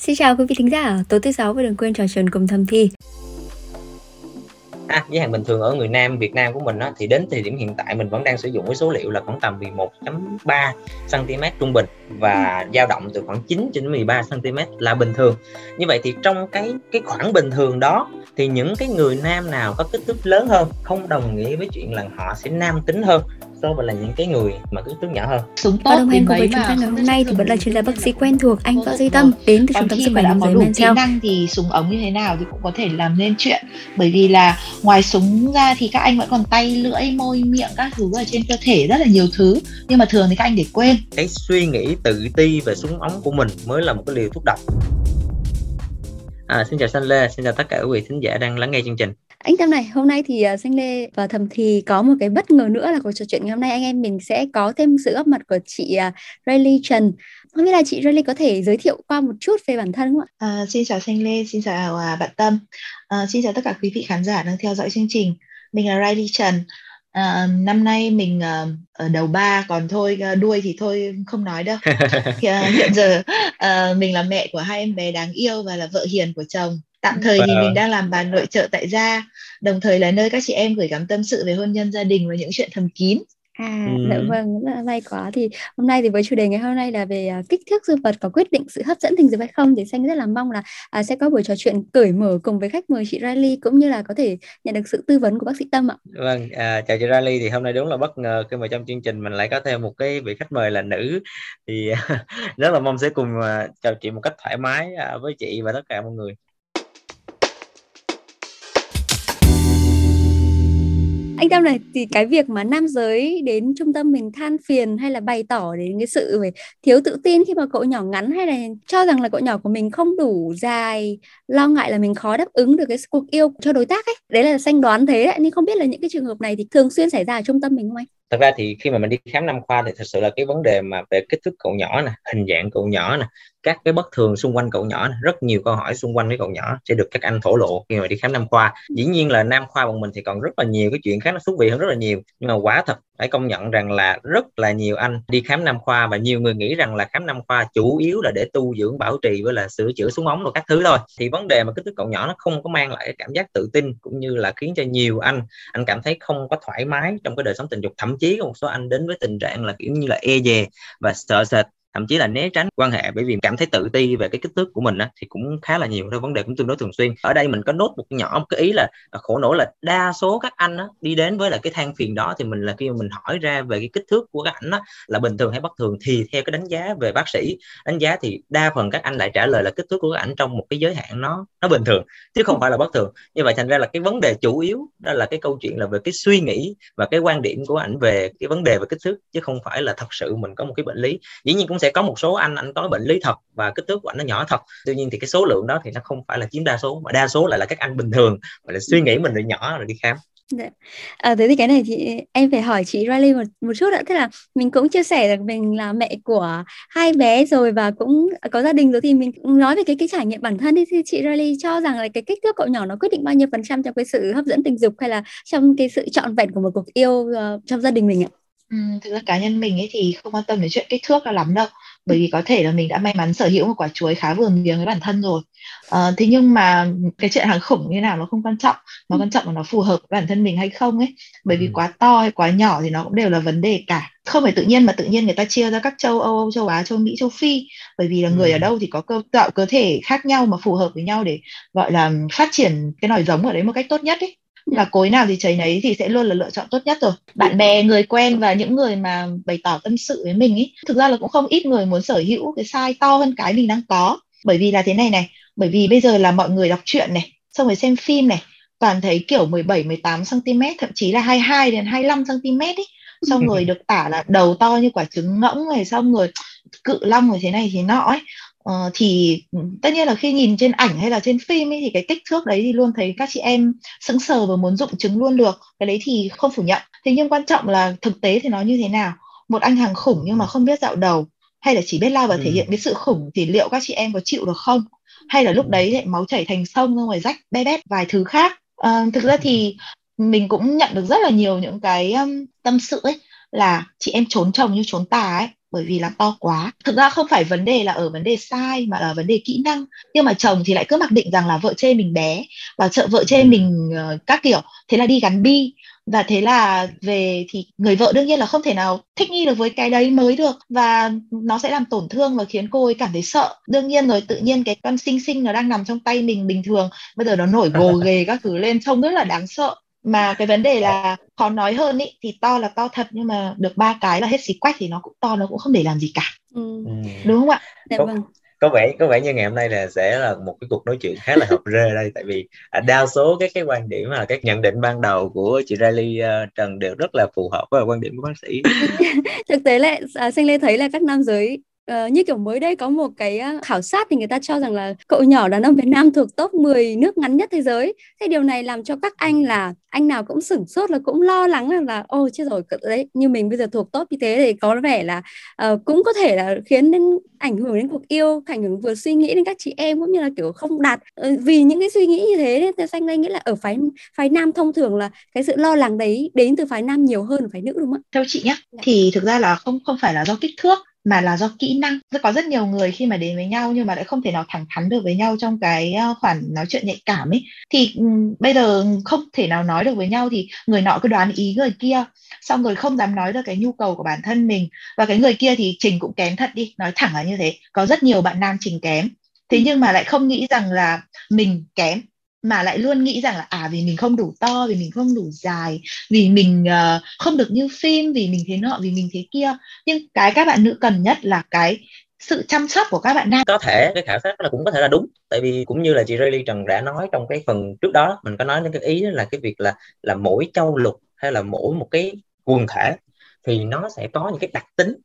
Xin chào quý vị thính giả, tối thứ sáu và đừng quên trò chuyện cùng thầm thi. À, giới hạn bình thường ở người Nam Việt Nam của mình á, thì đến thời điểm hiện tại mình vẫn đang sử dụng cái số liệu là khoảng tầm 11.3 cm trung bình và ừ. dao động từ khoảng 9 đến 13 cm là bình thường. Như vậy thì trong cái cái khoảng bình thường đó thì những cái người nam nào có kích thước lớn hơn không đồng nghĩa với chuyện là họ sẽ nam tính hơn so với là những cái người mà kích thước nhỏ hơn. Súng tốt đồng hành cùng với chúng ta ngày hôm nay thì vẫn là chuyên gia bác sĩ quen thuộc. Anh Võ Duy Tâm đến từ trung tâm sức khỏe nam giới Men kỹ năng thì súng ống như thế nào thì cũng có thể làm nên chuyện. Bởi vì là ngoài súng ra thì các anh vẫn còn tay lưỡi môi miệng các thứ ở trên cơ thể rất là nhiều thứ. Nhưng mà thường thì các anh để quên. Cái suy nghĩ tự ti về súng ống của mình mới là một cái liều thuốc độc. À, xin chào Sanh Lê, xin chào tất cả quý vị thính giả đang lắng nghe chương trình. Anh Tâm này, hôm nay thì uh, Xanh Lê và Thầm thì có một cái bất ngờ nữa là cuộc trò chuyện ngày hôm nay anh em mình sẽ có thêm sự góp mặt của chị uh, Riley Trần. Không biết là chị Riley có thể giới thiệu qua một chút về bản thân không ạ? À, xin chào Xanh Lê, xin chào uh, bạn Tâm. À, xin chào tất cả quý vị khán giả đang theo dõi chương trình. Mình là Riley Trần. À, năm nay mình uh, ở đầu ba còn thôi uh, đuôi thì thôi không nói đâu. Hiện giờ uh, mình là mẹ của hai em bé đáng yêu và là vợ hiền của chồng. Tạm thời thì mình đang làm bà nội trợ tại gia, đồng thời là nơi các chị em gửi gắm tâm sự về hôn nhân gia đình và những chuyện thầm kín. À, ừ. dạ vâng, rất là may quá. Thì hôm nay thì với chủ đề ngày hôm nay là về uh, kích thước dương vật có quyết định sự hấp dẫn tình dục hay không thì xanh rất là mong là uh, sẽ có buổi trò chuyện cởi mở cùng với khách mời chị Riley cũng như là có thể nhận được sự tư vấn của bác sĩ Tâm ạ. Vâng, à, chào chị Riley thì hôm nay đúng là bất ngờ khi mà trong chương trình mình lại có thêm một cái vị khách mời là nữ thì rất là mong sẽ cùng uh, chào chị một cách thoải mái uh, với chị và tất cả mọi người. Anh Tâm này, thì cái việc mà nam giới đến trung tâm mình than phiền hay là bày tỏ đến cái sự về thiếu tự tin khi mà cậu nhỏ ngắn hay là cho rằng là cậu nhỏ của mình không đủ dài, lo ngại là mình khó đáp ứng được cái cuộc yêu cho đối tác ấy. Đấy là xanh đoán thế đấy. Nhưng không biết là những cái trường hợp này thì thường xuyên xảy ra ở trung tâm mình không anh? Thật ra thì khi mà mình đi khám nam khoa thì thật sự là cái vấn đề mà về kích thước cậu nhỏ nè, hình dạng cậu nhỏ nè, các cái bất thường xung quanh cậu nhỏ rất nhiều câu hỏi xung quanh với cậu nhỏ sẽ được các anh thổ lộ khi mà đi khám nam khoa. Dĩ nhiên là nam khoa bọn mình thì còn rất là nhiều cái chuyện khác nó thú vị hơn rất là nhiều, nhưng mà quả thật phải công nhận rằng là rất là nhiều anh đi khám nam khoa và nhiều người nghĩ rằng là khám nam khoa chủ yếu là để tu dưỡng bảo trì với là sửa chữa súng ống rồi các thứ thôi. Thì vấn đề mà kích thước cậu nhỏ nó không có mang lại cái cảm giác tự tin cũng như là khiến cho nhiều anh anh cảm thấy không có thoải mái trong cái đời sống tình dục. Thậm chí có một số anh đến với tình trạng là kiểu như là e dè và sợ sệt thậm chí là né tránh quan hệ bởi vì cảm thấy tự ti về cái kích thước của mình á, thì cũng khá là nhiều thôi vấn đề cũng tương đối thường xuyên. Ở đây mình có nốt một nhỏ một cái ý là à, khổ nổi là đa số các anh á, đi đến với là cái than phiền đó thì mình là khi mà mình hỏi ra về cái kích thước của các ảnh á, là bình thường hay bất thường thì theo cái đánh giá về bác sĩ đánh giá thì đa phần các anh lại trả lời là kích thước của các ảnh trong một cái giới hạn nó nó bình thường chứ không phải là bất thường. Như vậy thành ra là cái vấn đề chủ yếu đó là cái câu chuyện là về cái suy nghĩ và cái quan điểm của ảnh về cái vấn đề về kích thước chứ không phải là thật sự mình có một cái bệnh lý. Dĩ nhiên cũng sẽ có một số anh anh có bệnh lý thật và kích thước của anh nó nhỏ thật tuy nhiên thì cái số lượng đó thì nó không phải là chiếm đa số mà đa số lại là các anh bình thường và là suy nghĩ mình là nhỏ rồi đi khám Dạ. À, thế thì cái này thì em phải hỏi chị Riley một một chút ạ. Thế là mình cũng chia sẻ được mình là mẹ của hai bé rồi và cũng có gia đình rồi thì mình nói về cái cái trải nghiệm bản thân đi thì chị Riley cho rằng là cái kích thước cậu nhỏ nó quyết định bao nhiêu phần trăm trong cái sự hấp dẫn tình dục hay là trong cái sự trọn vẹn của một cuộc yêu uh, trong gia đình mình ạ? Ừ, thực ra cá nhân mình ấy thì không quan tâm đến chuyện kích thước là lắm đâu. Bởi vì có thể là mình đã may mắn sở hữu một quả chuối khá vừa miếng với bản thân rồi. À, thế nhưng mà cái chuyện hàng khủng như nào nó không quan trọng. Mà quan trọng là nó phù hợp với bản thân mình hay không ấy. Bởi vì quá to hay quá nhỏ thì nó cũng đều là vấn đề cả. Không phải tự nhiên mà tự nhiên người ta chia ra các châu Âu, Âu châu Á, châu Mỹ, châu Phi. Bởi vì là người ở đâu thì có cơ tạo cơ thể khác nhau mà phù hợp với nhau để gọi là phát triển cái nòi giống ở đấy một cách tốt nhất ấy là cối nào thì chấy nấy thì sẽ luôn là lựa chọn tốt nhất rồi. Bạn bè người quen và những người mà bày tỏ tâm sự với mình ý thực ra là cũng không ít người muốn sở hữu cái size to hơn cái mình đang có. Bởi vì là thế này này bởi vì bây giờ là mọi người đọc truyện này xong rồi xem phim này toàn thấy kiểu 17 18 cm thậm chí là 22 đến 25 cm ấy xong rồi được tả là đầu to như quả trứng ngỗng này xong rồi cự long rồi thế này thế nọ ấy Ờ, thì tất nhiên là khi nhìn trên ảnh hay là trên phim ấy thì cái kích thước đấy thì luôn thấy các chị em sững sờ và muốn dụng chứng luôn được. Cái đấy thì không phủ nhận. Thế nhưng quan trọng là thực tế thì nó như thế nào? Một anh hàng khủng nhưng mà không biết dạo đầu hay là chỉ biết lao và thể ừ. hiện cái sự khủng thì liệu các chị em có chịu được không? Hay là lúc đấy lại máu chảy thành sông rồi rách be bét vài thứ khác? À, thực ra thì mình cũng nhận được rất là nhiều những cái um, tâm sự ấy là chị em trốn chồng như trốn tà ấy bởi vì là to quá. Thực ra không phải vấn đề là ở vấn đề sai mà là vấn đề kỹ năng. Nhưng mà chồng thì lại cứ mặc định rằng là vợ chê mình bé và trợ vợ chê mình uh, các kiểu. Thế là đi gắn bi và thế là về thì người vợ đương nhiên là không thể nào thích nghi được với cái đấy mới được và nó sẽ làm tổn thương và khiến cô ấy cảm thấy sợ. Đương nhiên rồi tự nhiên cái con sinh sinh nó đang nằm trong tay mình bình thường. Bây giờ nó nổi gồ ghề các thứ lên trông rất là đáng sợ mà cái vấn đề là khó nói hơn ý thì to là to thật nhưng mà được ba cái là hết xí quách thì nó cũng to nó cũng không để làm gì cả. Ừ. ừ. đúng không ạ? Dạ vâng. có vẻ có vẻ như ngày hôm nay là sẽ là một cái cuộc nói chuyện khá là hợp rê đây tại vì à, đa số các cái quan điểm là các nhận định ban đầu của chị Riley uh, Trần đều rất là phù hợp với quan điểm của bác sĩ. Thực tế là à, sinh lê thấy là các nam giới Uh, như kiểu mới đây có một cái khảo sát thì người ta cho rằng là cậu nhỏ đàn ông Việt Nam thuộc top 10 nước ngắn nhất thế giới. Thế điều này làm cho các anh là anh nào cũng sửng sốt là cũng lo lắng là, là ô chết rồi đấy như mình bây giờ thuộc top như thế thì có vẻ là uh, cũng có thể là khiến đến ảnh hưởng đến cuộc yêu, ảnh hưởng vừa suy nghĩ đến các chị em cũng như là kiểu không đạt uh, vì những cái suy nghĩ như thế nên xanh đây nghĩ là ở phái phái nam thông thường là cái sự lo lắng đấy đến từ phái nam nhiều hơn phái nữ đúng không ạ? Theo chị nhé, dạ. thì thực ra là không không phải là do kích thước mà là do kỹ năng. Có rất nhiều người khi mà đến với nhau nhưng mà lại không thể nào thẳng thắn được với nhau trong cái ờ, khoản nói chuyện nhạy cảm ấy. Thì bây giờ không thể nào nói được với nhau thì người nọ cứ đoán ý người kia xong rồi không dám nói được cái nhu cầu của bản thân mình. Và cái người kia thì trình cũng kém thật đi nói thẳng là như thế. Có rất nhiều bạn nam trình kém. Thế nhưng mà lại không nghĩ rằng là mình kém mà lại luôn nghĩ rằng là à vì mình không đủ to vì mình không đủ dài vì mình uh, không được như phim vì mình thế nọ vì mình thế kia. Nhưng cái các bạn nữ cần nhất là cái sự chăm sóc của các bạn nam. Có thể cái khảo sát là cũng có thể là đúng tại vì cũng như là chị Riley Trần đã nói trong cái phần trước đó mình có nói đến cái ý là cái việc là là mỗi châu lục hay là mỗi một cái quần thể thì nó sẽ có những cái đặc tính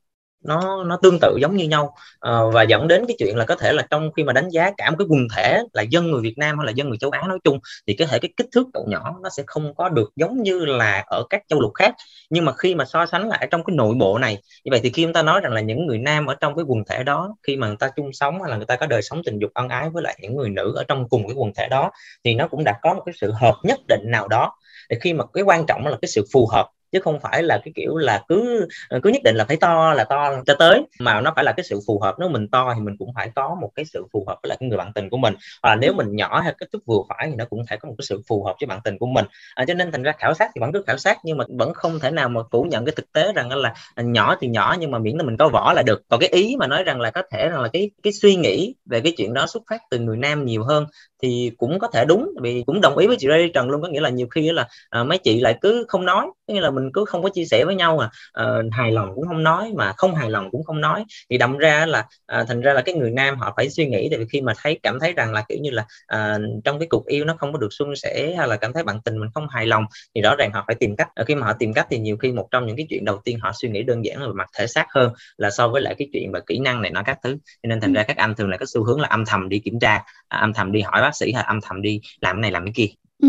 nó nó tương tự giống như nhau. Uh, và dẫn đến cái chuyện là có thể là trong khi mà đánh giá cả một cái quần thể là dân người Việt Nam hay là dân người châu Á nói chung thì có thể cái kích thước cậu nhỏ nó sẽ không có được giống như là ở các châu lục khác. Nhưng mà khi mà so sánh lại trong cái nội bộ này như vậy thì khi chúng ta nói rằng là những người nam ở trong cái quần thể đó khi mà người ta chung sống hay là người ta có đời sống tình dục ân ái với lại những người nữ ở trong cùng cái quần thể đó thì nó cũng đã có một cái sự hợp nhất định nào đó. Để khi mà cái quan trọng là cái sự phù hợp chứ không phải là cái kiểu là cứ ờ, cứ nhất định là phải to là to cho tới mà nó phải là cái sự phù hợp. Nếu mình to thì mình cũng phải có một cái sự phù hợp với lại cái người bạn tình của mình. Hoặc là nếu mình nhỏ hay kích thước vừa phải thì nó cũng phải có một cái sự phù hợp với bạn tình của mình. À, cho nên thành ra khảo sát thì vẫn cứ khảo sát nhưng mà vẫn không thể nào mà phủ nhận cái thực tế rằng là à, nhỏ thì nhỏ nhưng mà miễn là mình có vỏ là được. Còn cái ý mà nói rằng là có thể rằng là cái cái suy nghĩ về cái chuyện đó xuất phát từ người nam nhiều hơn thì cũng có thể đúng vì cũng đồng ý với chị Ray Trần luôn. Có nghĩa là nhiều khi là à, mấy chị lại cứ không nói nghĩa là mình cứ không có chia sẻ với nhau à, à hài lòng cũng không nói mà không hài lòng cũng không nói. Thì đâm ra là à, thành ra là cái người nam họ phải suy nghĩ tại vì khi mà thấy cảm thấy rằng là kiểu như là à, trong cái cuộc yêu nó không có được suôn sẻ hay là cảm thấy bạn tình mình không hài lòng thì rõ ràng họ phải tìm cách. À, khi mà họ tìm cách thì nhiều khi một trong những cái chuyện đầu tiên họ suy nghĩ đơn giản là về mặt thể xác hơn là so với lại cái chuyện và kỹ năng này nó các thứ. Cho nên thành ra các anh thường là cái xu hướng là âm thầm đi kiểm tra à, âm thầm đi hỏi bác sĩ hay âm thầm đi làm cái này làm cái kia Ừ,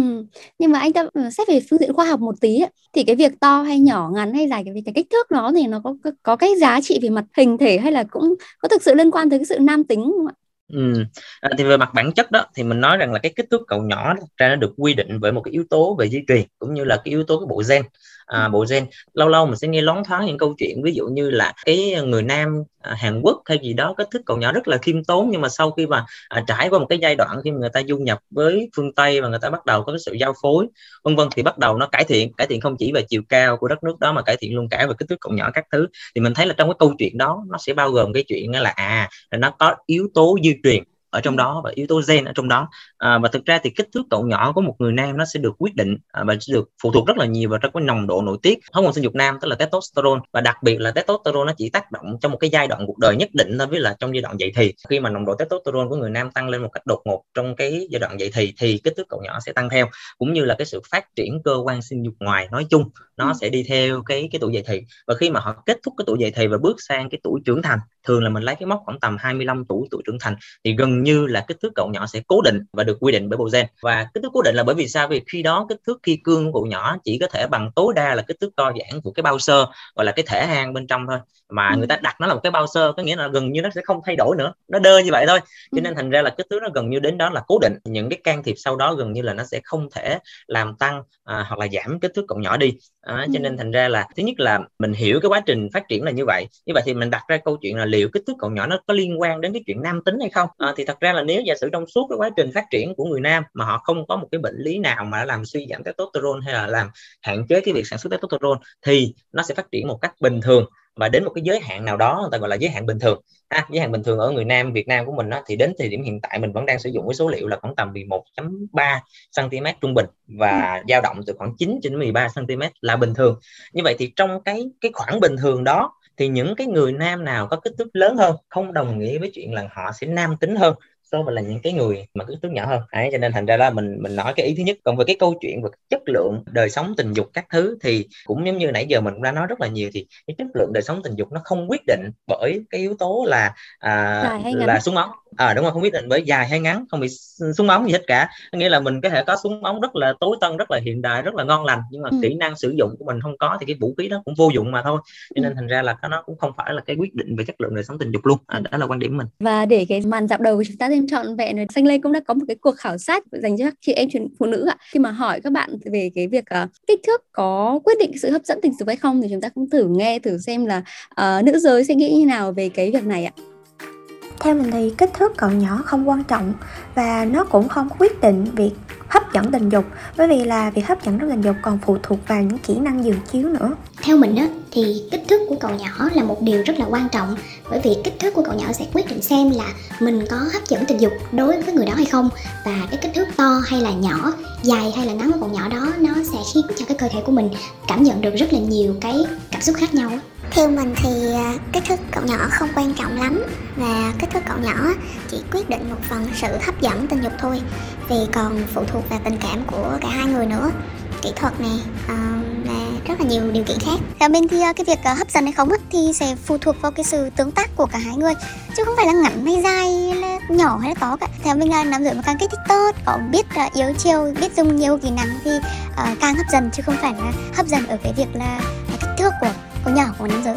nhưng mà anh ta ừ, xét về phương diện khoa học một tí ấy, thì cái việc to hay nhỏ ngắn hay dài cái cái kích thước nó thì nó có có cái giá trị về mặt hình thể hay là cũng có thực sự liên quan tới cái sự nam tính không ạ? Ừ. À, thì về mặt bản chất đó thì mình nói rằng là cái kích thước cậu nhỏ ra nó được quy định bởi một cái yếu tố về di truyền cũng như là cái yếu tố cái bộ gen à, bộ gen. Lâu lâu mình sẽ nghe loáng thoáng những câu chuyện ví dụ như là cái người nam à, Hàn Quốc hay gì đó kích thước cậu nhỏ rất là khiêm tốn nhưng mà sau khi mà à, trải qua một cái giai đoạn khi người ta du nhập với phương Tây và người ta bắt đầu có cái sự giao phối vân vân thì bắt đầu nó cải thiện. Cải thiện không chỉ về chiều cao của đất nước đó mà cải thiện luôn cả về kích thước cậu nhỏ các thứ. Thì mình thấy là trong cái câu chuyện đó nó sẽ bao gồm cái chuyện là à nó có yếu tố di truyền ở trong đó và yếu tố gen ở trong đó. À, và thực ra thì kích thước cậu nhỏ của một người nam nó sẽ được quyết định à, và sẽ được phụ thuộc rất là nhiều vào trong cái nồng độ nội tiết hormone sinh dục nam tức là testosterone. Và đặc biệt là testosterone nó chỉ tác động trong một cái giai đoạn cuộc đời nhất định thôi với là trong giai đoạn dậy thì. Khi mà nồng độ testosterone của người nam tăng lên một cách đột ngột trong cái giai đoạn dậy thì thì kích thước cậu nhỏ sẽ tăng theo cũng như là cái sự phát triển cơ quan sinh dục ngoài nói chung nó ừ. sẽ đi theo cái cái tuổi dậy thì. Và khi mà họ kết thúc cái tuổi dậy thì và bước sang cái tuổi trưởng thành thường là mình lấy cái mốc khoảng tầm 25 tuổi tuổi trưởng thành thì gần gần như là kích thước cậu nhỏ sẽ cố định và được quy định bởi bộ gen và kích thước cố định là bởi vì sao? Vì khi đó kích thước khi cương của cậu nhỏ chỉ có thể bằng tối đa là kích thước co giãn của cái bao sơ gọi là cái thể hang bên trong thôi. Mà ừ. người ta đặt nó là một cái bao sơ có nghĩa là gần như nó sẽ không thay đổi nữa. Nó đơ như vậy thôi. Cho ừ. nên thành ra là kích thước nó gần như đến đó là cố định. Những cái can thiệp sau đó gần như là nó sẽ không thể làm tăng à, hoặc là giảm kích thước cậu nhỏ đi à, cho nên thành ra là thứ nhất là mình hiểu cái quá trình phát triển là như vậy. Như vậy thì mình đặt ra câu chuyện là liệu kích thước cậu nhỏ nó có liên quan đến cái chuyện nam tính hay không? À, thì thật ra là nếu giả sử trong suốt cái quá trình phát triển của người nam mà họ không có một cái bệnh lý nào mà làm suy giảm testosterone hay là làm hạn chế cái việc sản xuất testosterone thì nó sẽ phát triển một cách bình thường và đến một cái giới hạn nào đó người ta gọi là giới hạn bình thường ha, giới hạn bình thường ở người Nam Việt Nam của mình đó, thì đến thời điểm hiện tại mình vẫn đang sử dụng cái số liệu là khoảng tầm 11.3 cm trung bình và ừ. dao động từ khoảng 9 đến 13 cm là bình thường như vậy thì trong cái cái khoảng bình thường đó thì những cái người nam nào có kích thước lớn hơn không đồng nghĩa với chuyện là họ sẽ nam tính hơn số mình là những cái người mà kích thước nhỏ hơn. Đấy cho nên thành ra là mình mình nói cái ý thứ nhất. Còn về cái câu chuyện về chất lượng đời sống tình dục các thứ thì cũng giống như nãy giờ mình cũng đã nói rất là nhiều thì cái chất lượng đời sống tình dục nó không quyết định bởi cái yếu tố là à, là súng ống. À đúng không không quyết định bởi dài hay ngắn không bị súng ống gì hết cả. Nghĩa là mình có thể có súng ống rất là tối tân rất là hiện đại rất là ngon lành nhưng mà ừ. kỹ năng sử dụng của mình không có thì cái vũ khí đó cũng vô dụng mà thôi. Cho nên ừ. thành ra là nó cũng không phải là cái quyết định về chất lượng đời sống tình dục luôn. À, đó là quan điểm mình. Và để cái màn dạo đầu của chúng ta thêm trọn vẹn rồi xanh lê cũng đã có một cái cuộc khảo sát dành cho các chị em phụ nữ ạ. Khi mà hỏi các bạn về cái việc uh, kích thước có quyết định sự hấp dẫn tình dục hay không thì chúng ta cũng thử nghe thử xem là uh, nữ giới sẽ nghĩ như nào về cái việc này ạ. Theo mình thì kích thước cậu nhỏ không quan trọng và nó cũng không quyết định việc hấp dẫn tình dục bởi vì là việc hấp dẫn trong tình dục còn phụ thuộc vào những kỹ năng giường chiếu nữa. Theo mình á thì kích thước của cậu nhỏ là một điều rất là quan trọng, bởi vì kích thước của cậu nhỏ sẽ quyết định xem là mình có hấp dẫn tình dục đối với người đó hay không. Và cái kích thước to hay là nhỏ, dài hay là ngắn của cậu nhỏ đó, nó sẽ khiến cho cái cơ thể của mình cảm nhận được rất là nhiều cái cảm xúc khác nhau theo mình thì à, kích thước cậu nhỏ không quan trọng lắm. Và kích thước cậu nhỏ chỉ quyết định một phần sự hấp dẫn tình dục thôi. Vì còn phụ thuộc vào tình cảm của cả hai người nữa kỹ thuật này uh, ờ, và rất là nhiều điều kiện khác. Theo bên thì cái việc uh, hấp dẫn hay không thì sẽ phụ thuộc vào cái sự tương tác của cả hai người chứ không phải là ngắn hay dài hay là nhỏ hay là to cả. Theo mình là nam giới mà càng kích thích tốt có biết uh, chiều biết dùng nhiều kỹ năng thì uh, càng hấp dẫn chứ không phải là hấp dẫn ở cái việc là kích thước của của nhỏ của nam giới.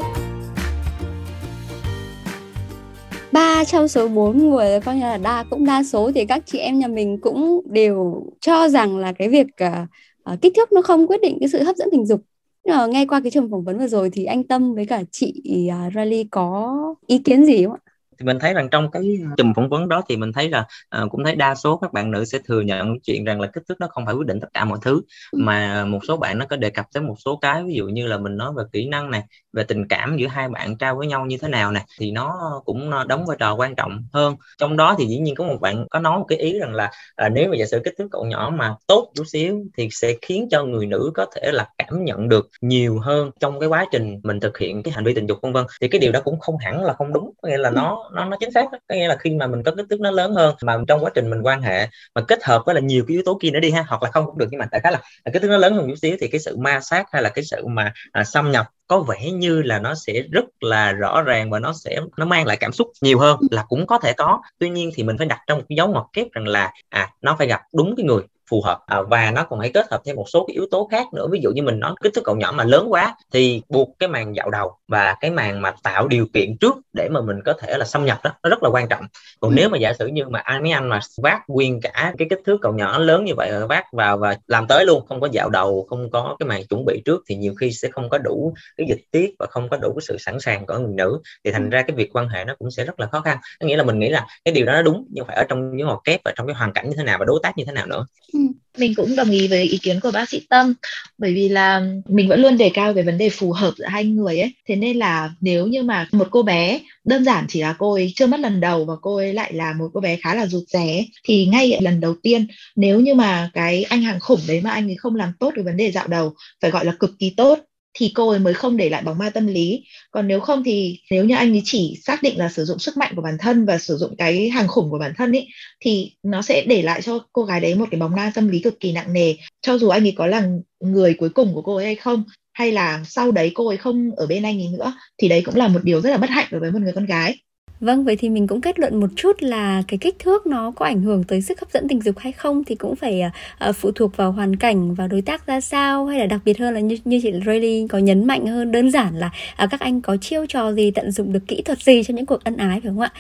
Ba trong số 4 người coi như là đa cũng đa số thì các chị em nhà mình cũng đều cho rằng là cái việc uh, uh, kích thước nó không quyết định cái sự hấp dẫn tình dục nhưng mà nghe qua cái trường phỏng vấn vừa rồi thì anh Tâm với cả chị à, uh, Riley có ý kiến gì không ạ? Thì mình thấy rằng trong cái chùm phỏng vấn đó thì mình thấy là uh, cũng thấy đa số các bạn nữ sẽ thừa nhận chuyện rằng là kích thước nó không phải quyết định tất cả mọi thứ ừ. mà một số bạn nó có đề cập tới một số cái ví dụ như là mình nói về kỹ năng này về tình cảm giữa hai bạn trao với nhau như thế nào này thì nó cũng đóng vai trò quan trọng hơn trong đó thì dĩ nhiên có một bạn có nói một cái ý rằng là à, nếu mà giả sử kích thước cậu nhỏ mà tốt chút xíu thì sẽ khiến cho người nữ có thể là cảm nhận được nhiều hơn trong cái quá trình mình thực hiện cái hành vi tình dục vân vân thì cái điều đó cũng không hẳn là không đúng có nghĩa là ừ. nó nó nó chính xác đó. có nghĩa là khi mà mình có kích thước nó lớn hơn mà trong quá trình mình quan hệ mà kết hợp với là nhiều cái yếu tố kia nữa đi ha hoặc là không cũng được nhưng mà tại khá là, là kích thước nó lớn hơn chút xíu thì cái sự ma sát hay là cái sự mà à, xâm nhập có vẻ như là nó sẽ rất là rõ ràng và nó sẽ nó mang lại cảm xúc nhiều hơn là cũng có thể có tuy nhiên thì mình phải đặt trong một cái dấu ngoặc kép rằng là à nó phải gặp đúng cái người phù hợp à, và nó còn phải kết hợp thêm một số cái yếu tố khác nữa ví dụ như mình nói kích thước cậu nhỏ mà lớn quá thì buộc cái màn dạo đầu và cái màn mà tạo điều kiện trước để mà mình có thể là xâm nhập đó nó rất là quan trọng còn ừ. nếu mà giả sử như mà ai mấy anh mà vác nguyên cả cái kích thước cậu nhỏ lớn như vậy vác vào và làm tới luôn không có dạo đầu không có cái màn chuẩn bị trước thì nhiều khi sẽ không có đủ cái dịch tiết và không có đủ cái sự sẵn sàng của người nữ thì thành ừ. ra cái việc quan hệ nó cũng sẽ rất là khó khăn có nghĩa là mình nghĩ là cái điều đó nó đúng nhưng phải ở trong những ngoặc kép và trong cái hoàn cảnh như thế nào và đối tác như thế nào nữa ừ mình cũng đồng ý với ý kiến của bác sĩ Tâm, bởi vì là mình vẫn luôn đề cao về vấn đề phù hợp giữa hai người ấy. Thế nên là nếu như mà một cô bé, đơn giản chỉ là cô ấy chưa mất lần đầu và cô ấy lại là một cô bé khá là rụt rè thì ngay lần đầu tiên, nếu như mà cái anh hàng khủng đấy mà anh ấy không làm tốt cái vấn đề dạo đầu, phải gọi là cực kỳ tốt thì cô ấy mới không để lại bóng ma tâm lý. Còn nếu không thì nếu như anh ấy chỉ xác định là sử dụng sức mạnh của bản thân và sử dụng cái hàng khủng của bản thân ấy thì nó sẽ để lại cho cô gái đấy một cái bóng ma tâm lý cực kỳ nặng nề. Cho dù anh ấy có là người cuối cùng của cô ấy hay không, hay là sau đấy cô ấy không ở bên anh ấy nữa, thì đấy cũng là một điều rất là bất hạnh đối với một người con gái. Vâng, vậy thì mình cũng kết luận một chút là cái kích thước nó có ảnh hưởng tới sức hấp dẫn tình dục hay không thì cũng phải uh, phụ thuộc vào hoàn cảnh và đối tác ra sao hay là đặc biệt hơn là như như chị Rayleigh có nhấn mạnh hơn đơn giản là uh, các anh có chiêu trò gì tận dụng được kỹ thuật gì cho những cuộc ân ái phải không ạ?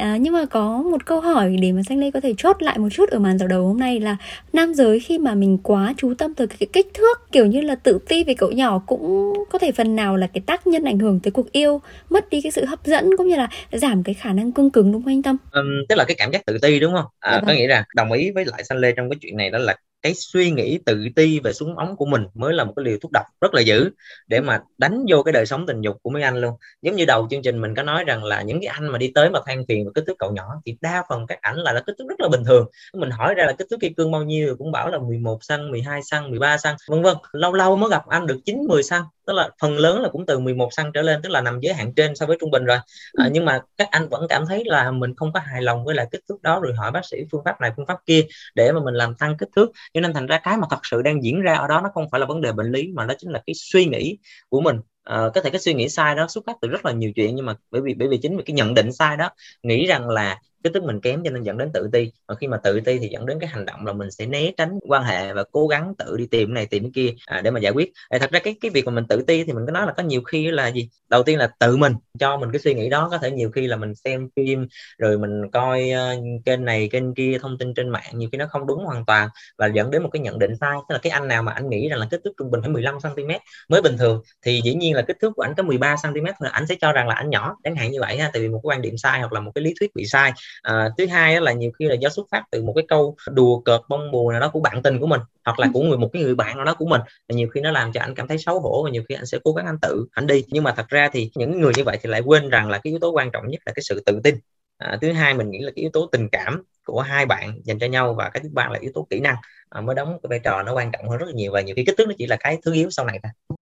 Uh, nhưng mà có một câu hỏi để mà Xanh Lê có thể chốt lại một chút ở màn dạo đầu hôm nay là nam giới khi mà mình quá chú tâm tới cái kích thước kiểu như là tự ti về cậu nhỏ cũng có thể phần nào là cái tác nhân ảnh hưởng tới cuộc yêu mất đi cái sự hấp dẫn cũng như là giảm cái khả năng cương cứng đúng không anh Tâm? Um, tức là cái cảm giác tự ti đúng không? À, dạ vâng. có nghĩa là đồng ý với lại Xanh Lê trong cái chuyện này đó là cái suy nghĩ tự ti về súng ống của mình mới là một cái liều thuốc độc rất là dữ để mà đánh vô cái đời sống tình dục của mấy anh luôn giống như đầu chương trình mình có nói rằng là những cái anh mà đi tới mà than phiền về kích thước cậu nhỏ thì đa phần các ảnh là, là kích thước rất là bình thường mình hỏi ra là kích thước kim cương bao nhiêu cũng bảo là 11 cm 12 cm 13 cm vân vân lâu lâu mới gặp anh được 9 10 cm tức là phần lớn là cũng từ 11 cm trở lên tức là nằm giới hạn trên so với trung bình rồi. À, nhưng mà các anh vẫn cảm thấy là mình không có hài lòng với lại kích thước đó rồi hỏi bác sĩ phương pháp này phương pháp kia để mà mình làm tăng kích thước. Cho nên thành ra cái mà thật sự đang diễn ra ở đó nó không phải là vấn đề bệnh lý mà nó chính là cái suy nghĩ của mình. À, có thể cái suy nghĩ sai đó xuất phát từ rất là nhiều chuyện nhưng mà bởi vì bởi vì chính vì cái nhận định sai đó nghĩ rằng là cái thước mình kém cho nên dẫn đến tự ti. Và khi mà tự ti thì dẫn đến cái hành động là mình sẽ né tránh quan hệ và cố gắng tự đi tìm cái này tìm cái kia à, để mà giải quyết. À, thật ra cái cái việc mà mình tự ti thì mình có nói là có nhiều khi là gì? Đầu tiên là tự mình cho mình cái suy nghĩ đó. Có thể nhiều khi là mình xem phim rồi mình coi uh, kênh này kênh kia thông tin trên mạng nhiều khi nó không đúng hoàn toàn và dẫn đến một cái nhận định sai. Tức là cái anh nào mà anh nghĩ rằng là kích thước trung bình phải 15 cm mới bình thường thì dĩ nhiên là kích thước của anh có 13 cm thì anh sẽ cho rằng là anh nhỏ chẳng hạn như vậy ha tại vì một cái quan điểm sai hoặc là một cái lý thuyết bị sai à, thứ hai là nhiều khi là do xuất phát từ một cái câu đùa cợt bông bùa nào đó của bạn tình của mình hoặc là của người một cái người bạn nào đó của mình. Là nhiều khi nó làm cho anh cảm thấy xấu hổ và nhiều khi anh sẽ cố gắng anh tự anh đi. Nhưng mà thật ra thì những người như vậy thì lại quên rằng là cái yếu tố quan trọng nhất là cái sự tự tin. À, thứ hai mình nghĩ là cái yếu tố tình cảm của hai bạn dành cho nhau và cái thứ ba là yếu tố kỹ năng à, mới đóng cái vai trò nó quan trọng hơn rất là nhiều. Và nhiều khi kích thước nó chỉ là cái thứ yếu sau này thôi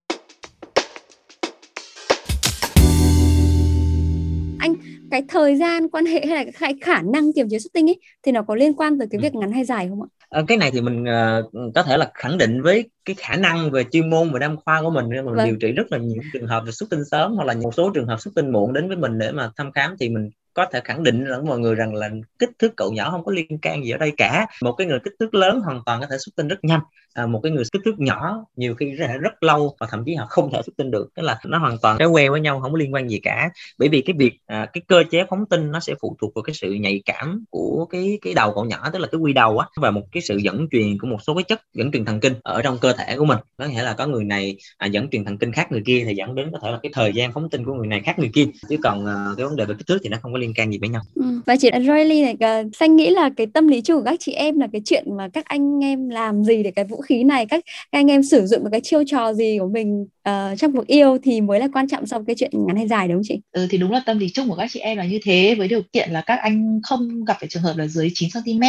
cái thời gian quan hệ hay là cái khả năng kiềm chế xuất tinh ấy thì nó có liên quan tới cái ừ. việc ngắn hay dài không ạ? À, cái này thì mình uh, có thể là khẳng định với cái khả năng về chuyên môn và đam khoa của mình mình vâng. điều trị rất là nhiều trường hợp về xuất tinh sớm hoặc là một số trường hợp xuất tinh muộn đến với mình để mà thăm khám thì mình có thể khẳng định lẫn mọi người rằng là kích thước cậu nhỏ không có liên can gì ở đây cả. Một cái người kích thước lớn hoàn toàn có thể xuất tinh rất nhanh. À, một cái người kích thước nhỏ nhiều khi rất, rất lâu và thậm chí họ không thể xuất tinh được. Tức là nó hoàn toàn cái que với nhau không có liên quan gì cả. Bởi vì cái việc à, cái cơ chế phóng tinh nó sẽ phụ thuộc vào cái sự nhạy cảm của cái cái đầu cậu nhỏ tức là cái quy đầu á và một cái sự dẫn truyền của một số cái chất dẫn truyền thần kinh ở trong cơ thể của mình. Có nghĩa là có người này à, dẫn truyền thần kinh khác người kia thì dẫn đến có thể là cái thời gian phóng tinh của người này khác người kia. Chứ còn à, cái vấn đề về kích thước thì nó không có liên can gì với nhau ừ. và chị Riley này xanh nghĩ là cái tâm lý chung của các chị em là cái chuyện mà các anh em làm gì để cái vũ khí này các, các anh em sử dụng một cái chiêu trò gì của mình uh, trong cuộc yêu thì mới là quan trọng sau cái chuyện ngắn hay dài đúng không chị? Ừ thì đúng là tâm lý chung của các chị em là như thế với điều kiện là các anh không gặp phải trường hợp là dưới 9 cm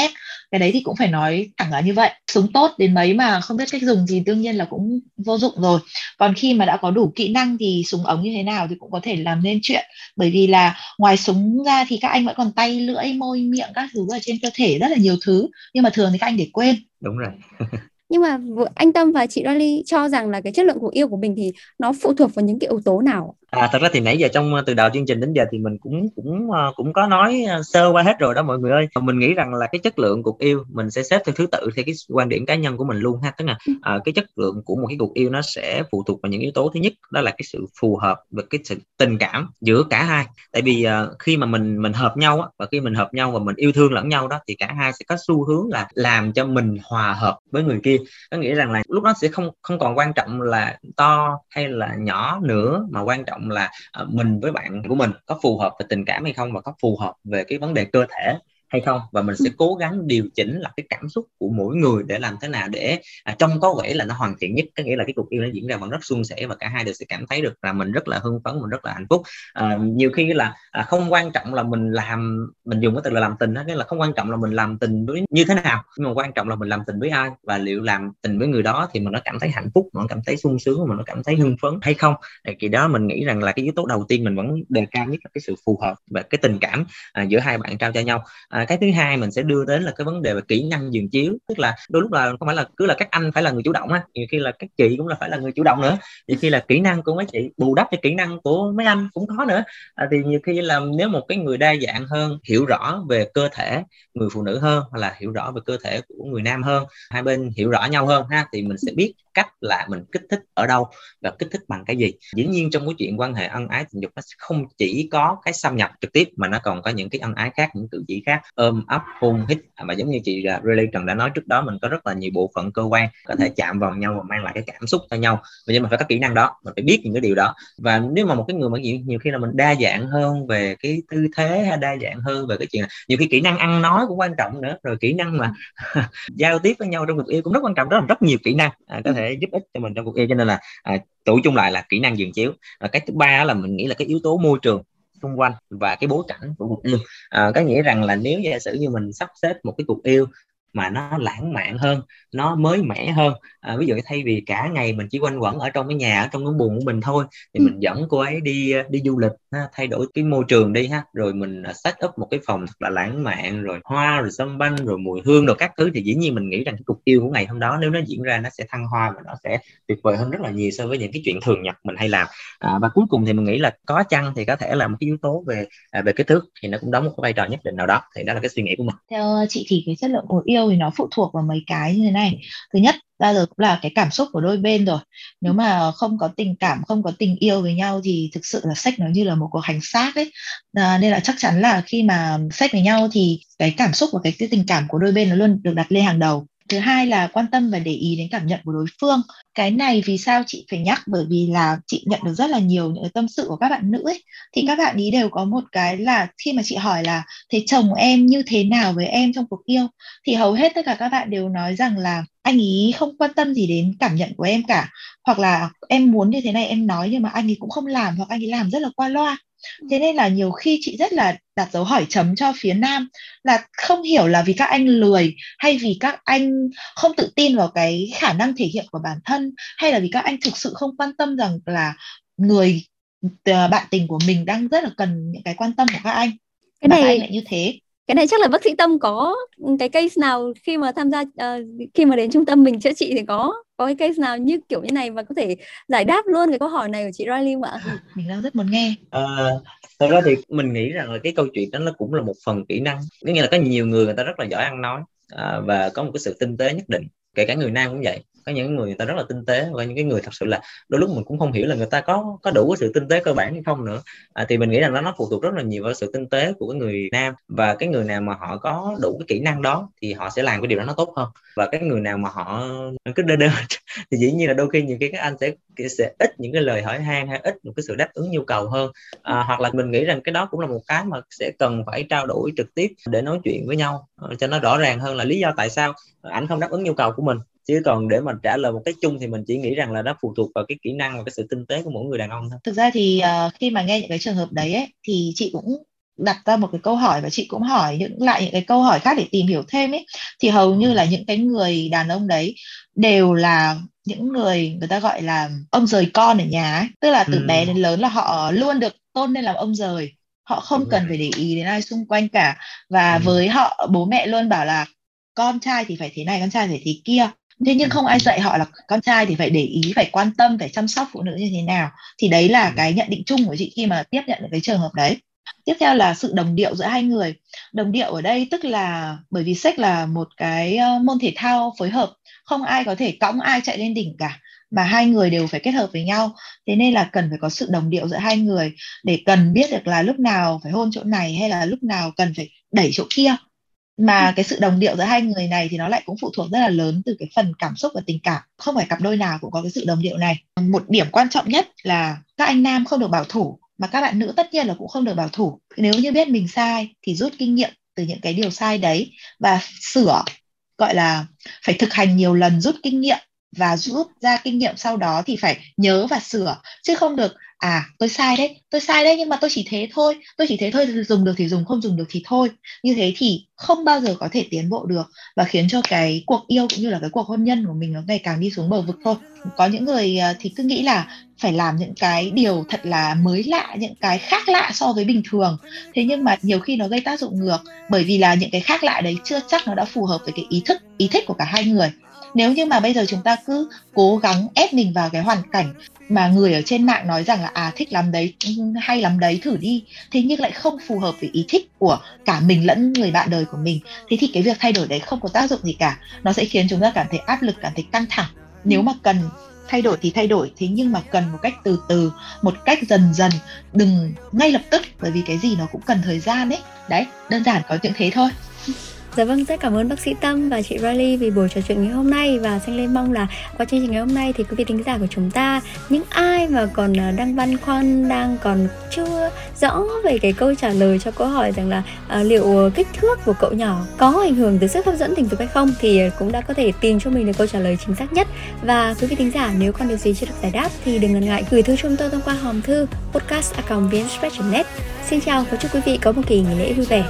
cái đấy thì cũng phải nói thẳng là như vậy. Súng tốt đến mấy mà không biết cách dùng thì đương nhiên là cũng vô dụng rồi. Còn khi mà đã có đủ kỹ năng thì súng ống như thế nào thì cũng có thể làm nên chuyện. Bởi vì là ngoài súng ra thì các anh vẫn còn tay lưỡi môi miệng các thứ ở trên cơ thể rất là nhiều thứ. Nhưng mà thường thì các anh để quên. Đúng rồi nhưng mà anh Tâm và chị dolly cho rằng là cái chất lượng cuộc yêu của mình thì nó phụ thuộc vào những cái yếu tố nào À, thật ra thì nãy giờ trong từ đầu chương trình đến giờ thì mình cũng cũng ờ, cũng có nói ờ, sơ qua hết rồi đó mọi người ơi. Mình nghĩ rằng là cái chất lượng cuộc yêu mình sẽ xếp theo thứ tự theo cái quan điểm cá nhân của mình luôn ha. Tức là à, cái chất lượng của một cái cuộc yêu nó sẽ phụ thuộc vào những yếu tố thứ nhất đó là cái sự phù hợp và cái sự tình cảm giữa cả hai. Tại vì uh, khi mà mình mình hợp nhau á và khi mình hợp nhau và mình yêu thương lẫn nhau đó thì cả hai sẽ có xu hướng là làm cho mình hòa hợp với người kia. Có nghĩa rằng là lúc đó sẽ không không còn quan trọng là to hay là nhỏ nữa mà quan trọng trọng là ờ, mình với bạn của mình có phù hợp về tình cảm hay không và có phù hợp về cái vấn đề cơ thể hay không? Và mình sẽ cố gắng điều chỉnh là cái cảm xúc của mỗi người để làm thế nào để à, trông có vẻ là nó hoàn thiện nhất. Có nghĩa là cái cuộc yêu nó diễn ra vẫn rất suôn sẻ và cả hai đều sẽ cảm thấy được là mình rất là hưng phấn mình rất là hạnh phúc. À, nhiều khi là à, không quan trọng là mình làm mình dùng cái từ là làm tình đó nghĩa là không quan trọng là mình làm tình với như thế nào nhưng mà quan trọng là mình làm tình với ai và liệu làm tình với người đó thì mình nó cảm thấy hạnh phúc mình cảm thấy sung sướng mình nó cảm thấy hưng phấn hay không? Thì đó mình nghĩ rằng là cái yếu tố đầu tiên mình vẫn đề cao nhất là cái sự phù hợp và cái tình cảm à, giữa hai bạn trao cho nhau. À, cái thứ hai mình sẽ đưa đến là cái vấn đề về kỹ năng giường chiếu. Tức là đôi lúc là không phải là cứ là các anh phải là người chủ động á nhiều khi là các chị cũng là phải là người chủ động nữa. Nhiều khi là kỹ năng của mấy chị bù đắp cho kỹ năng của mấy anh cũng có nữa. À, thì nhiều khi là nếu một cái người đa dạng hơn hiểu rõ về cơ thể người phụ nữ hơn hoặc là hiểu rõ về cơ thể của người nam hơn hai bên hiểu rõ nhau hơn ha thì mình sẽ biết cách là mình kích thích ở đâu và kích thích bằng cái gì. Dĩ nhiên trong cái chuyện quan hệ ân ái tình dục nó không chỉ có cái xâm nhập trực tiếp mà nó còn có những cái ân ái khác những cử chỉ khác. Ôm ấp hôn hít. Mà giống như chị uh, Riley Trần đã nói trước đó mình có rất là nhiều bộ phận cơ quan có thể chạm vào nhau và mang lại cái cảm xúc cho nhau. Và nhưng mà phải có kỹ năng đó mình phải biết những cái điều đó. Và nếu mà một cái người mà nhiều, nhiều khi là mình đa dạng hơn về cái tư thế hay đa dạng hơn về cái chuyện này. nhiều khi kỹ năng ăn nói cũng quan trọng nữa rồi kỹ năng mà giao tiếp với nhau trong cuộc yêu cũng rất quan trọng đó là rất nhiều kỹ năng à, có thể giúp ích cho mình trong cuộc yêu cho nên là à, tụ chung lại là kỹ năng giường chiếu. Và cái thứ ba là mình nghĩ là cái yếu tố môi trường xung quanh và cái bối cảnh của cuộc yêu à, có nghĩa rằng là nếu giả sử như mình sắp xếp một cái cuộc yêu mà nó lãng mạn hơn nó mới mẻ hơn. À, ví dụ thay vì cả ngày mình chỉ quanh quẩn ở trong cái nhà ở trong cái buồng của mình thôi thì ừ. mình dẫn cô ấy đi đi du lịch ha, thay đổi cái môi trường đi ha. Rồi mình à, set up một cái phòng thật là lãng mạn rồi hoa rồi sâm banh rồi mùi hương rồi các thứ. Thì dĩ nhiên mình nghĩ rằng cái cuộc yêu của ngày hôm đó nếu nó diễn ra nó sẽ thăng hoa và nó sẽ tuyệt vời hơn rất là nhiều so với những cái chuyện thường nhật mình hay làm. À, và cuối cùng thì mình nghĩ là có chăng thì có thể là một cái yếu tố về à, về kích thước thì nó cũng đóng một cái vai trò nhất định nào đó. Thì đó là cái suy nghĩ của mình. Theo chị thì cái chất lượng của yêu thì nó phụ thuộc vào mấy cái như thế này. Thứ nhất bao giờ cũng là cái cảm xúc của đôi bên rồi. Nếu mà không có tình cảm không có tình yêu với nhau thì thực sự là sách nó như là một cuộc hành xác ấy. À, nên là chắc chắn là khi mà sách với nhau thì cái cảm xúc và cái, cái tình cảm của đôi bên nó luôn được đặt lên hàng đầu thứ hai là quan tâm và để ý đến cảm nhận của đối phương. Cái này vì sao chị phải nhắc? Bởi vì là chị nhận được rất là nhiều những tâm sự của các bạn nữ ấy. Thì các bạn ý đều có một cái là khi mà chị hỏi là, thế chồng em như thế nào với em trong cuộc yêu? Thì hầu hết tất cả các bạn đều nói rằng là, anh ý không quan tâm gì đến cảm nhận của em cả. Hoặc là em muốn như thế này em nói nhưng mà anh ấy cũng không làm hoặc anh ấy làm rất là qua loa thế nên là nhiều khi chị rất là đặt dấu hỏi chấm cho phía nam là không hiểu là vì các anh lười hay vì các anh không tự tin vào cái khả năng thể hiện của bản thân hay là vì các anh thực sự không quan tâm rằng là người ờ, bạn tình của mình đang rất là cần những cái quan tâm của các anh. Cái này anh lại như thế. cái này chắc là bác sĩ tâm có cái case nào khi mà tham gia uh, khi mà đến trung tâm mình chữa trị thì có có cái case nào như kiểu như này và có thể giải đáp luôn cái câu hỏi này của chị Riley không ạ? Mình đang rất muốn nghe. À, thật ra thì mình nghĩ rằng là cái câu chuyện đó nó cũng là một phần kỹ năng. Có nghĩa là có nhiều người người ta rất là giỏi ăn nói à, và có một cái sự tinh tế nhất định. Kể cả người nam cũng vậy có những người người ta rất là tinh tế và những cái người thật sự là đôi lúc mình cũng không hiểu là người ta có có đủ cái sự tinh tế cơ bản hay không nữa. À, thì mình nghĩ rằng nó nó phụ thuộc rất là nhiều vào sự tinh tế của cái người nam và cái người nào mà họ có đủ cái kỹ năng đó thì họ sẽ làm cái điều đó nó tốt hơn. Và cái người nào mà họ cứ đơ đơ thì dĩ nhiên là đôi khi nhiều khi các anh sẽ sẽ ít những cái lời hỏi han hay ít một cái sự đáp ứng nhu cầu hơn. À, hoặc là mình nghĩ rằng cái đó cũng là một cái mà sẽ cần phải trao đổi trực tiếp để nói chuyện với nhau ờ, cho nó rõ ràng hơn là lý do tại sao ảnh không đáp ứng nhu cầu của mình chứ còn để mà trả lời một cái chung thì mình chỉ nghĩ rằng là nó phụ thuộc vào cái kỹ năng và cái sự tinh tế của mỗi người đàn ông thôi. Thực ra thì uh, khi mà nghe những cái trường hợp đấy ấy, thì chị cũng đặt ra một cái câu hỏi và chị cũng hỏi những lại những cái câu hỏi khác để tìm hiểu thêm ấy. Thì hầu như là những cái người đàn ông đấy đều là những người người ta gọi là ông rời con ở nhà ấy. Tức là từ ừ. bé đến lớn là họ luôn được tôn lên làm ông rời. Họ không cần phải để ý đến ai xung quanh cả. Và ừ. với họ bố mẹ luôn bảo là con trai thì phải thế này con trai phải thế kia thế nhưng không ai dạy họ là con trai thì phải để ý phải quan tâm phải chăm sóc phụ nữ như thế nào. Thì đấy là ừ. cái nhận định chung của chị khi mà tiếp nhận được cái trường hợp đấy. Tiếp theo là sự đồng điệu giữa hai người. Đồng điệu ở đây tức là bởi vì sách là một cái ờ, môn thể thao phối hợp không ai có thể cõng ai chạy lên đỉnh cả mà hai người đều phải kết hợp với nhau. Thế nên là cần phải có sự đồng điệu giữa hai người để cần biết được là lúc nào phải hôn chỗ này hay là lúc nào cần phải đẩy chỗ kia mà cái sự đồng điệu giữa hai người này thì nó lại cũng phụ thuộc rất là lớn từ cái phần cảm xúc và tình cảm. Không phải cặp đôi nào cũng có cái sự đồng điệu này. Một điểm quan trọng nhất là các anh nam không được bảo thủ, mà các bạn nữ tất nhiên là cũng không được bảo thủ. Nếu như biết mình sai thì rút kinh nghiệm từ những cái điều sai đấy và sửa, gọi là phải thực hành nhiều lần rút kinh nghiệm và rút ra kinh nghiệm sau đó thì phải nhớ và sửa. Chứ không được à tôi sai đấy, tôi sai đấy, nhưng mà tôi chỉ thế thôi. Tôi chỉ thế thôi, dùng được thì dùng, không dùng được thì thôi. Như thế thì không bao giờ có thể tiến bộ được và khiến cho cái cuộc yêu cũng như là cái cuộc hôn nhân của mình nó ngày càng đi xuống bờ vực thôi. Có những người à, thì cứ nghĩ là phải làm những cái điều thật là mới lạ, những cái khác lạ so với bình thường. Thế nhưng mà nhiều khi nó gây tác dụng ngược, bởi vì là những cái khác lạ đấy chưa chắc nó đã phù hợp với cái ý thức, ý thích của cả hai người nếu như mà bây giờ chúng ta cứ cố gắng ép mình vào cái hoàn cảnh mà người ở trên mạng nói rằng là à thích lắm đấy, hay lắm đấy thử đi thế nhưng lại không phù hợp với ý thích của cả mình lẫn người bạn đời của mình, thế thì cái việc thay đổi đấy không có tác dụng gì cả. Nó sẽ khiến chúng ta cảm thấy áp lực, cảm thấy căng thẳng. Nếu mà cần thay đổi thì thay đổi, thế nhưng mà cần một cách từ từ, một cách dần dần, đừng ngay lập tức, bởi vì cái gì nó cũng cần thời gian đấy đấy, đơn giản có những thế thôi. Dạ vâng, rất cảm ơn bác sĩ Tâm và chị Riley vì buổi trò chuyện ngày hôm nay. Và Xanh Lên mong là qua chương trình ngày hôm nay thì quý vị thính giả của chúng ta những ai mà còn ờ, đang băn khoăn, đang còn chưa rõ về cái câu trả lời cho câu hỏi rằng là à, liệu kích thước của cậu nhỏ có ảnh hưởng tới sức hấp dẫn tình dục hay không thì ờ, cũng đã có thể tìm cho mình được câu trả lời chính xác nhất. Và quý vị thính giả nếu còn điều gì chưa được giải đáp thì đừng ngần ngại gửi thư cho chúng tôi thông qua hòm thư podcast net. Xin chào và chúc quý vị có một kỳ nghỉ lễ vui vẻ.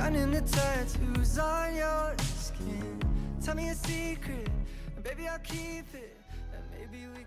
Counting the tattoos on your skin. Tell me a secret, baby I'll keep it And maybe we